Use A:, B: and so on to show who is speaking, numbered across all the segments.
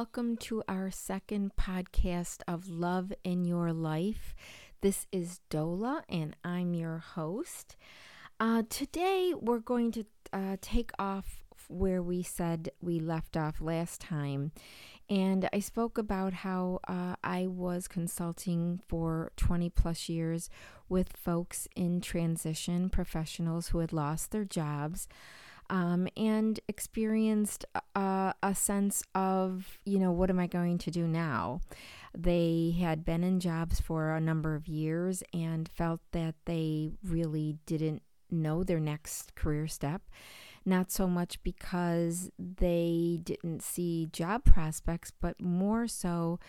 A: welcome to our second podcast of Love in Your Life. This is Dola, and I'm your host. Uh, today, we're going to uh, take off where we said we left off last time. And I spoke about how uh, I was consulting for 20 plus years with folks in transition, professionals who had lost their jobs um, and experienced uh, a sense of, you know, what am I going to do now? They had been in jobs for a number of years and felt that they really didn't know their next career step. Not so much because they didn't see job prospects, but more so,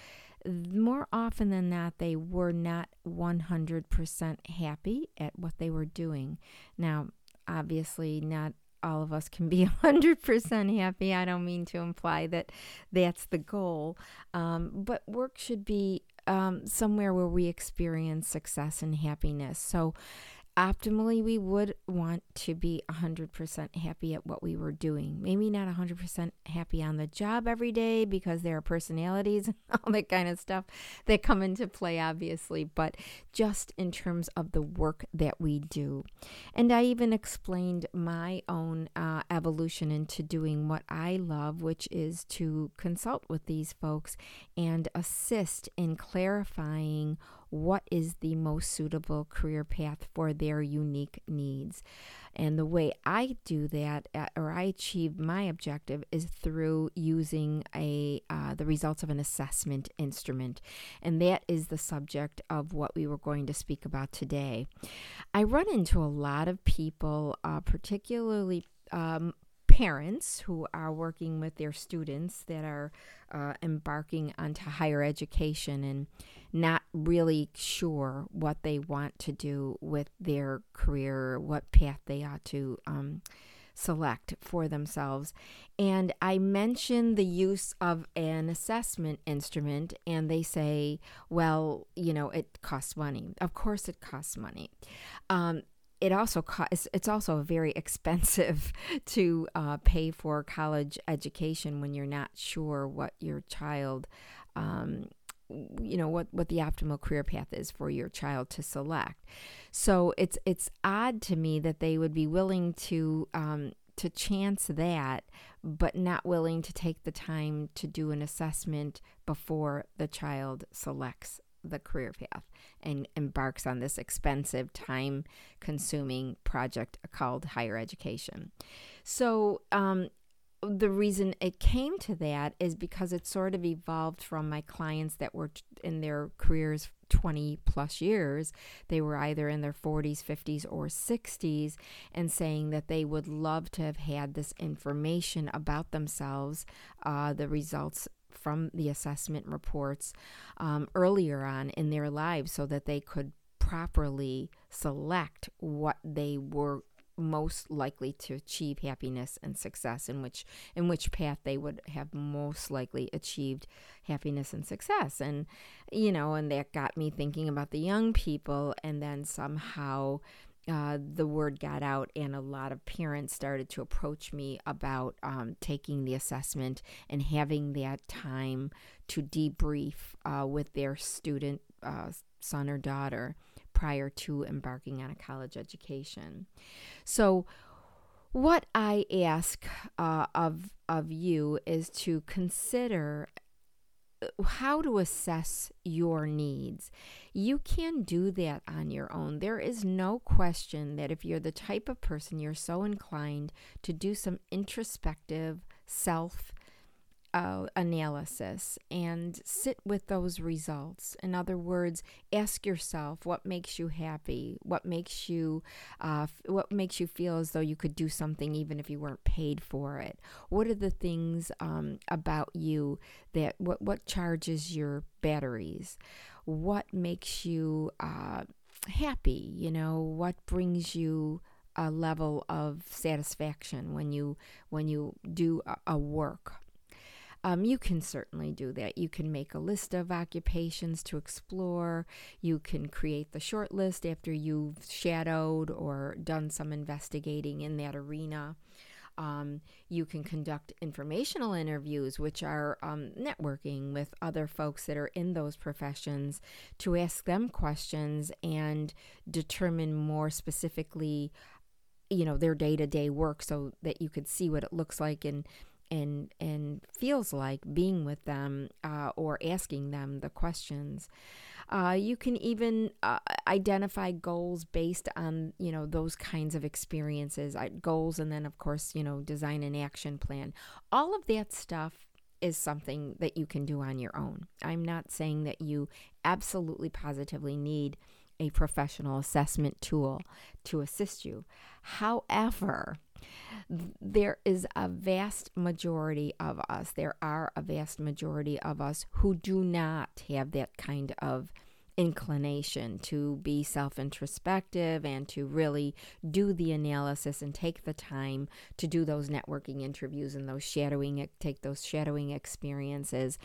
A: more often than not, they were not 100% happy at what they were doing. Now, obviously, not all of us can be 100% happy. I don't mean to imply that that's the goal, um, but work should be um, somewhere where we experience success and happiness. So, optimally, we would want to be 100% happy at what we were doing. Maybe not 100% happy on the job every day because there are personalities and all that kind of stuff that come into play, obviously, but just in terms of the work that we do. And I even explained my own uh, evolution into doing what I love, which is to consult with these folks and assist in clarifying what is the most suitable career path for their unique needs. And the way I do that, uh, or I achieve my objective, is through using a uh, the results of an assessment instrument, and that is the subject of what we were going to speak about today. I run into a lot of people, uh, particularly um, parents who are working with their students that are uh, embarking onto higher education and not really sure what they want to do with their career, what path they ought to um, select for themselves. And I mention the use of an assessment instrument, and they say, well, you know, it costs money. Of course, it costs money. Um, it also costs it's also very expensive to uh, pay for college education when you're not sure what your child um, you know what what the optimal career path is for your child to select so it's it's odd to me that they would be willing to um, to chance that but not willing to take the time to do an assessment before the child selects the career path and embarks on this expensive, time consuming project called higher education. So, um, the reason it came to that is because it sort of evolved from my clients that were in their careers 20 plus years. They were either in their 40s, 50s, or 60s, and saying that they would love to have had this information about themselves, uh, the results from the assessment reports um, earlier on in their lives so that they could properly select what they were most likely to achieve happiness and success in which in which path they would have most likely achieved happiness and success. And you know and that got me thinking about the young people and then somehow uh, the word got out, and a lot of parents started to approach me about um, taking the assessment and having that time to debrief uh, with their student, uh, son or daughter, prior to embarking on a college education. So, what I ask uh, of of you is to consider how to assess your needs. You can do that on your own. There is no question that if you're the type of person you're so inclined to do some introspective self uh, analysis and sit with those results. In other words, ask yourself what makes you happy, what makes you, uh, what makes you feel as though you could do something even if you weren't paid for it. What are the things um, about you that what what charges your batteries? What makes you uh, happy? You know, what brings you a level of satisfaction when you when you do a, a work um, you can certainly do that. You can make a list of occupations to explore. You can create the short list after you've shadowed or done some investigating in that arena. Um, you can conduct informational interviews, which are um, networking with other folks that are in those professions to ask them questions and determine more specifically, you know, their day to day work so that you could see what it looks like and and and feels like being with them uh, or asking them the questions. Uh, you can even uh, identify goals based on you know those kinds of experiences, goals, and then of course you know design an action plan. All of that stuff is something that you can do on your own. I'm not saying that you absolutely positively need a professional assessment tool to assist you. However, there is a vast majority of us, there are a vast majority of us who do not have that kind of inclination to be self introspective and to really do the analysis and take the time to do those networking interviews and those shadowing, take those shadowing experiences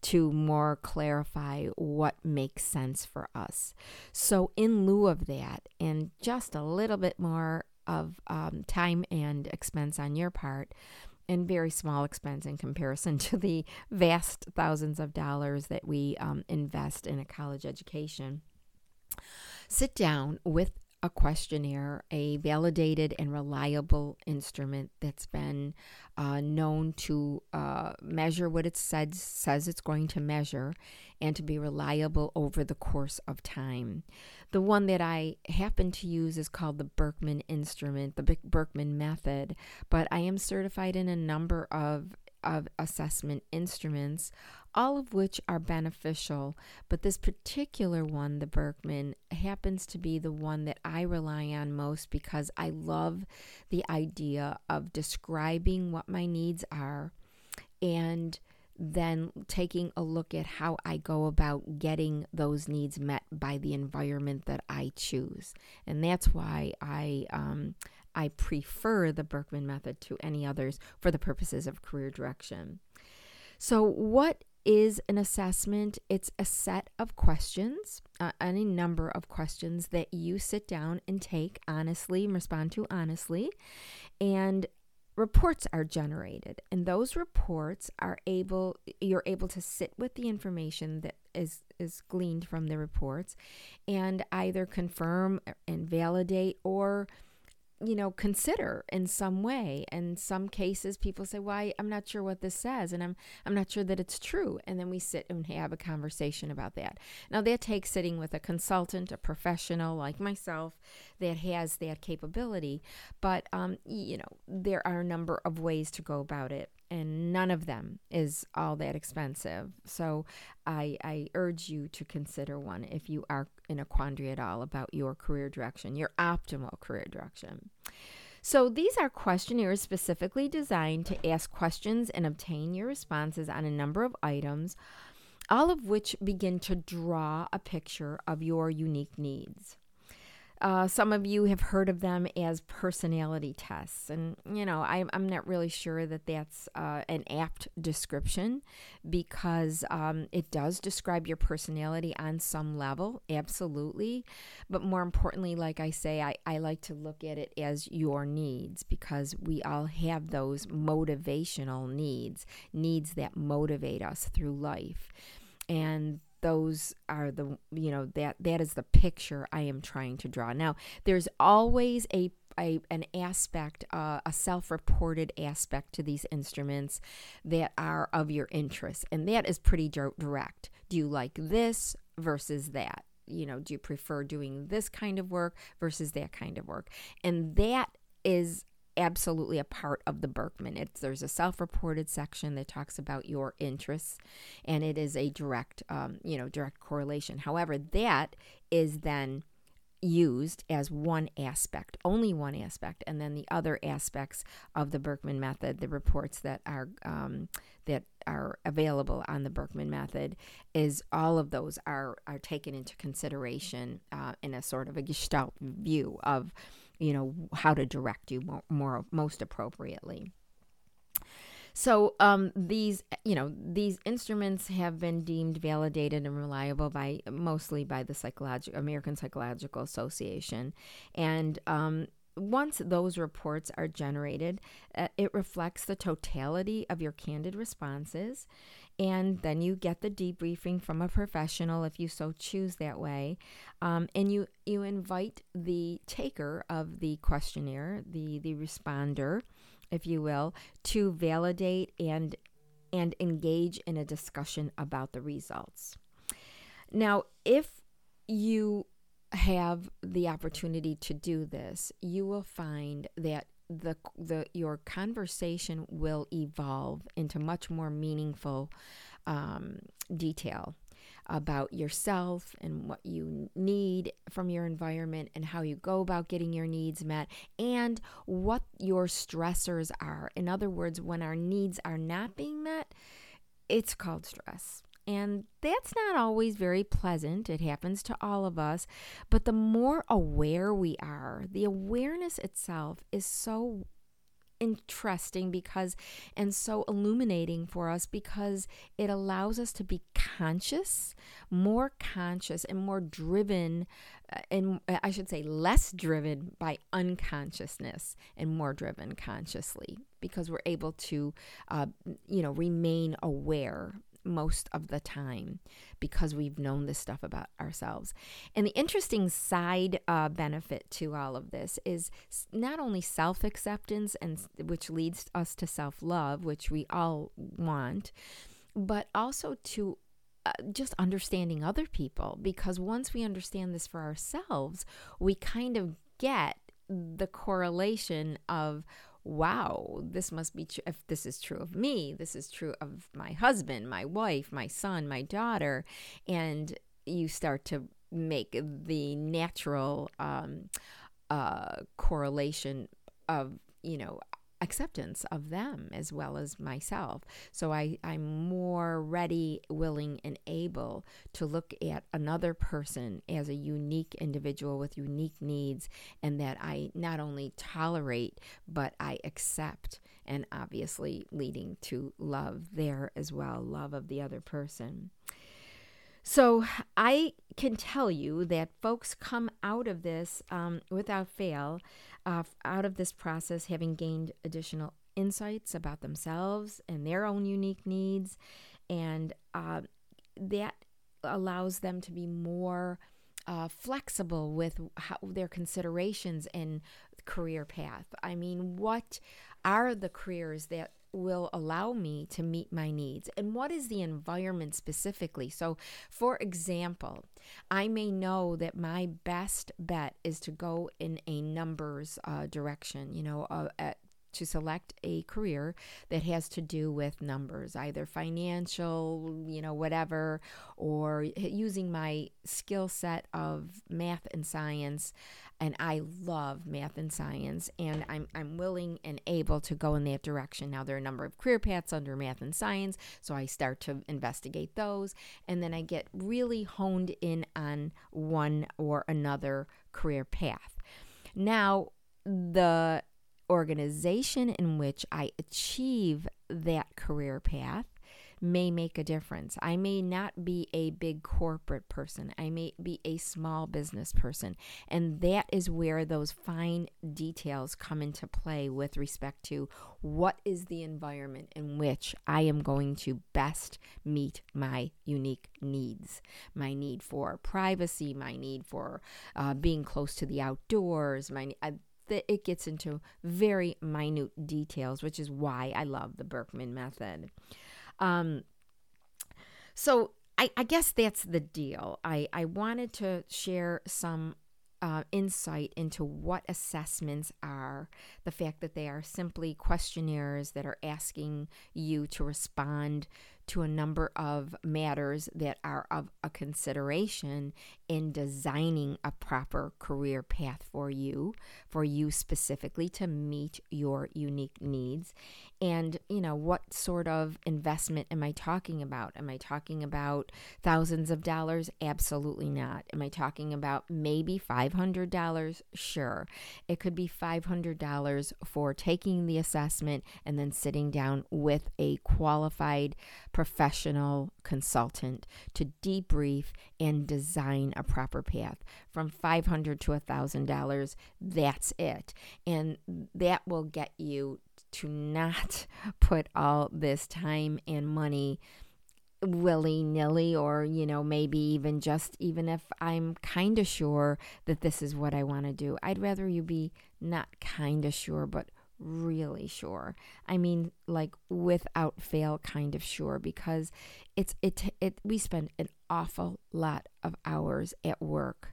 A: to more clarify what makes sense for us. So, in lieu of that, and just a little bit more of um, time and expense on your part, and very small expense in comparison to the vast thousands of dollars that we um, invest in a college education. Sit down with a questionnaire, a validated and reliable instrument that's been uh, known to uh, measure what it says it's going to measure and to be reliable over the course of time. The one that I happen to use is called the Birkman instrument, the Birkman method, but I am certified in a number of of assessment instruments, all of which are beneficial. But this particular one, the Birkman, happens to be the one that I rely on most because I love the idea of describing what my needs are and then taking a look at how I go about getting those needs met by the environment that I choose. And that's why I um, I prefer the Birkman method to any others for the purposes of career direction. So, what is an assessment? It's a set of questions, uh, any number of questions that you sit down and take honestly, respond to honestly, and reports are generated and those reports are able you're able to sit with the information that is is gleaned from the reports and either confirm and validate or you know, consider in some way. In some cases, people say, "Why? Well, I'm not sure what this says, and I'm I'm not sure that it's true." And then we sit and have a conversation about that. Now, that takes sitting with a consultant, a professional like myself, that has that capability. But um, you know, there are a number of ways to go about it and none of them is all that expensive. So I, I urge you to consider one if you are in a quandary at all about your career direction, your optimal career direction. So these are questionnaires specifically designed to ask questions and obtain your responses on a number of items, all of which begin to draw a picture of your unique needs. Uh, some of you have heard of them as personality tests. And, you know, I, I'm not really sure that that's uh, an apt description because um, it does describe your personality on some level, absolutely. But more importantly, like I say, I, I like to look at it as your needs because we all have those motivational needs, needs that motivate us through life. And those are the you know that that is the picture I am trying to draw. Now, there's always a a, an aspect, uh, a self reported aspect to these instruments that are of your interest. And that is pretty direct. Do you like this versus that? You know, do you prefer doing this kind of work versus that kind of work? And that is absolutely a part of the Birkman. It's there's a self-reported section that talks about your interests, and it is a direct, um, you know, direct correlation. However, that is then used as one aspect, only one aspect, and then the other aspects of the Birkman method, the reports that are um, that are available on the Birkman method, is all of those are are taken into consideration uh, in a sort of a Gestalt view of you know how to direct you more, more most appropriately so um, these, you know, these instruments have been deemed validated and reliable by mostly by the psychological American Psychological Association, and um, once those reports are generated, uh, it reflects the totality of your candid responses. And then you get the debriefing from a professional if you so choose that way. Um, and you, you invite the taker of the questionnaire, the, the responder, if you will, to validate and and engage in a discussion about the results. Now, if you have the opportunity to do this, you will find that the the your conversation will evolve into much more meaningful um, detail about yourself and what you need from your environment and how you go about getting your needs met and what your stressors are. In other words, when our needs are not being met, it's called stress. And that's not always very pleasant. It happens to all of us. But the more aware we are, the awareness itself is so interesting because and so illuminating for us because it allows us to be conscious, more conscious and more driven uh, and I should say less driven by unconsciousness and more driven consciously because we're able to uh, you know remain aware most of the time because we've known this stuff about ourselves. And the interesting side uh, benefit to all of this is not only self acceptance, and which leads us to self love, which we all want, but also to uh, just understanding other people because once we understand this for ourselves, we kind of get the correlation of wow, this must be true. If this is true of me, this is true of my husband, my wife, my son, my daughter. And you start to make the natural um, uh, correlation of, you know, acceptance of them as well as myself. So I, I'm more ready, willing, and able to look at another person as a unique individual with unique needs, and that I not only tolerate, but I accept, and obviously leading to love there as well love of the other person. So I can tell you that folks come out of this um, without fail uh, out of this process having gained additional insights about themselves and their own unique needs. And uh, that allows them to be more uh, flexible with how, their considerations and career path. I mean, what are the careers that will allow me to meet my needs. And what is the environment specifically? So for example i may know that my best bet is to go in a numbers uh, direction you know uh, at to select a career that has to do with numbers, either financial, you know, whatever, or using my skill set of math and science. And I love math and science, and I'm, I'm willing and able to go in that direction. Now, there are a number of career paths under math and science, so I start to investigate those, and then I get really honed in on one or another career path. Now, the organization in which I achieve that career path may make a difference. I may not be a big corporate person, I may be a small business person. And that is where those fine details come into play with respect to what is the environment in which I am going to best meet my unique needs. My need for privacy, my need for uh, being close to the outdoors, my uh, that it gets into very minute details, which is why I love the Birkman method. Um, so I, I guess that's the deal. I, I wanted to share some uh, insight into what assessments are, the fact that they are simply questionnaires that are asking you to respond to a number of matters that are of a consideration in designing a proper career path for you, for you specifically to meet your unique needs. And, you know, what sort of investment am I talking about? Am I talking about thousands of dollars? Absolutely not. Am I talking about maybe $500? Sure. It could be $500 for taking the assessment and then sitting down with a qualified professional consultant to debrief and design a proper path from 500 to $1000 that's it and that will get you to not put all this time and money willy nilly, or, you know, maybe even just even if I'm kind of sure that this is what I want to do. I'd rather you be not kind of sure, but really sure. I mean, like without fail, kind of sure, because it's it it we spend an awful lot of hours at work,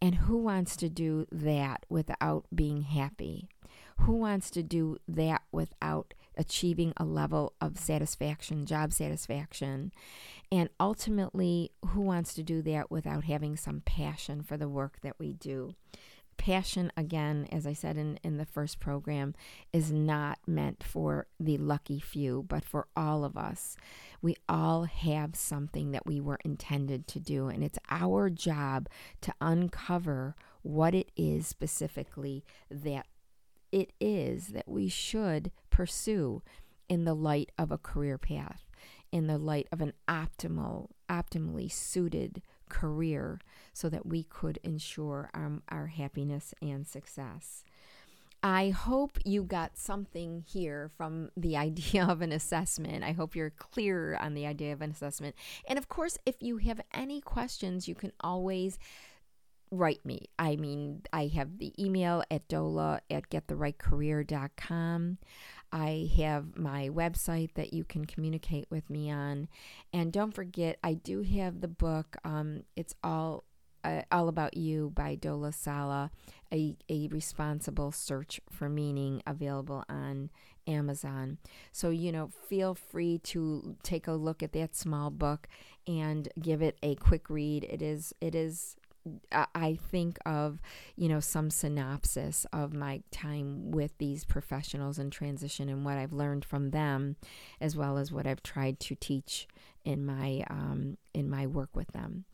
A: and who wants to do that without being happy? Who wants to do that without achieving a level of satisfaction, job satisfaction? And ultimately, who wants to do that without having some passion for the work that we do? Passion, again, as I said in, in the first program, is not meant for the lucky few, but for all of us. We all have something that we were intended to do, and it's our job to uncover what it is specifically that it is that we should pursue in the light of a career path, in the light of an optimal, optimally suited career, so that we could ensure um, our happiness and success. I hope you got something here from the idea of an assessment. I hope you're clear on the idea of an assessment. And of course, if you have any questions, you can always write me. I mean, I have the email at dola at gettherightcareer.com. I have my website that you can communicate with me on. And don't forget, I do have the book. Um, it's all uh, all about you by Dola Sala, a, a responsible search for meaning available on Amazon. So, you know, feel free to take a look at that small book and give it a quick read. It is it is I think of, you know, some synopsis of my time with these professionals in transition and what I've learned from them, as well as what I've tried to teach in my um, in my work with them.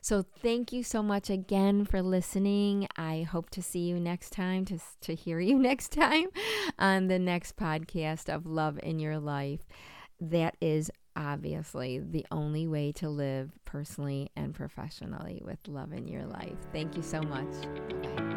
A: So thank you so much again for listening. I hope to see you next time, to, to hear you next time on the next podcast of Love in Your Life. That is obviously the only way to live personally and professionally with love in your life. Thank you so much. Bye.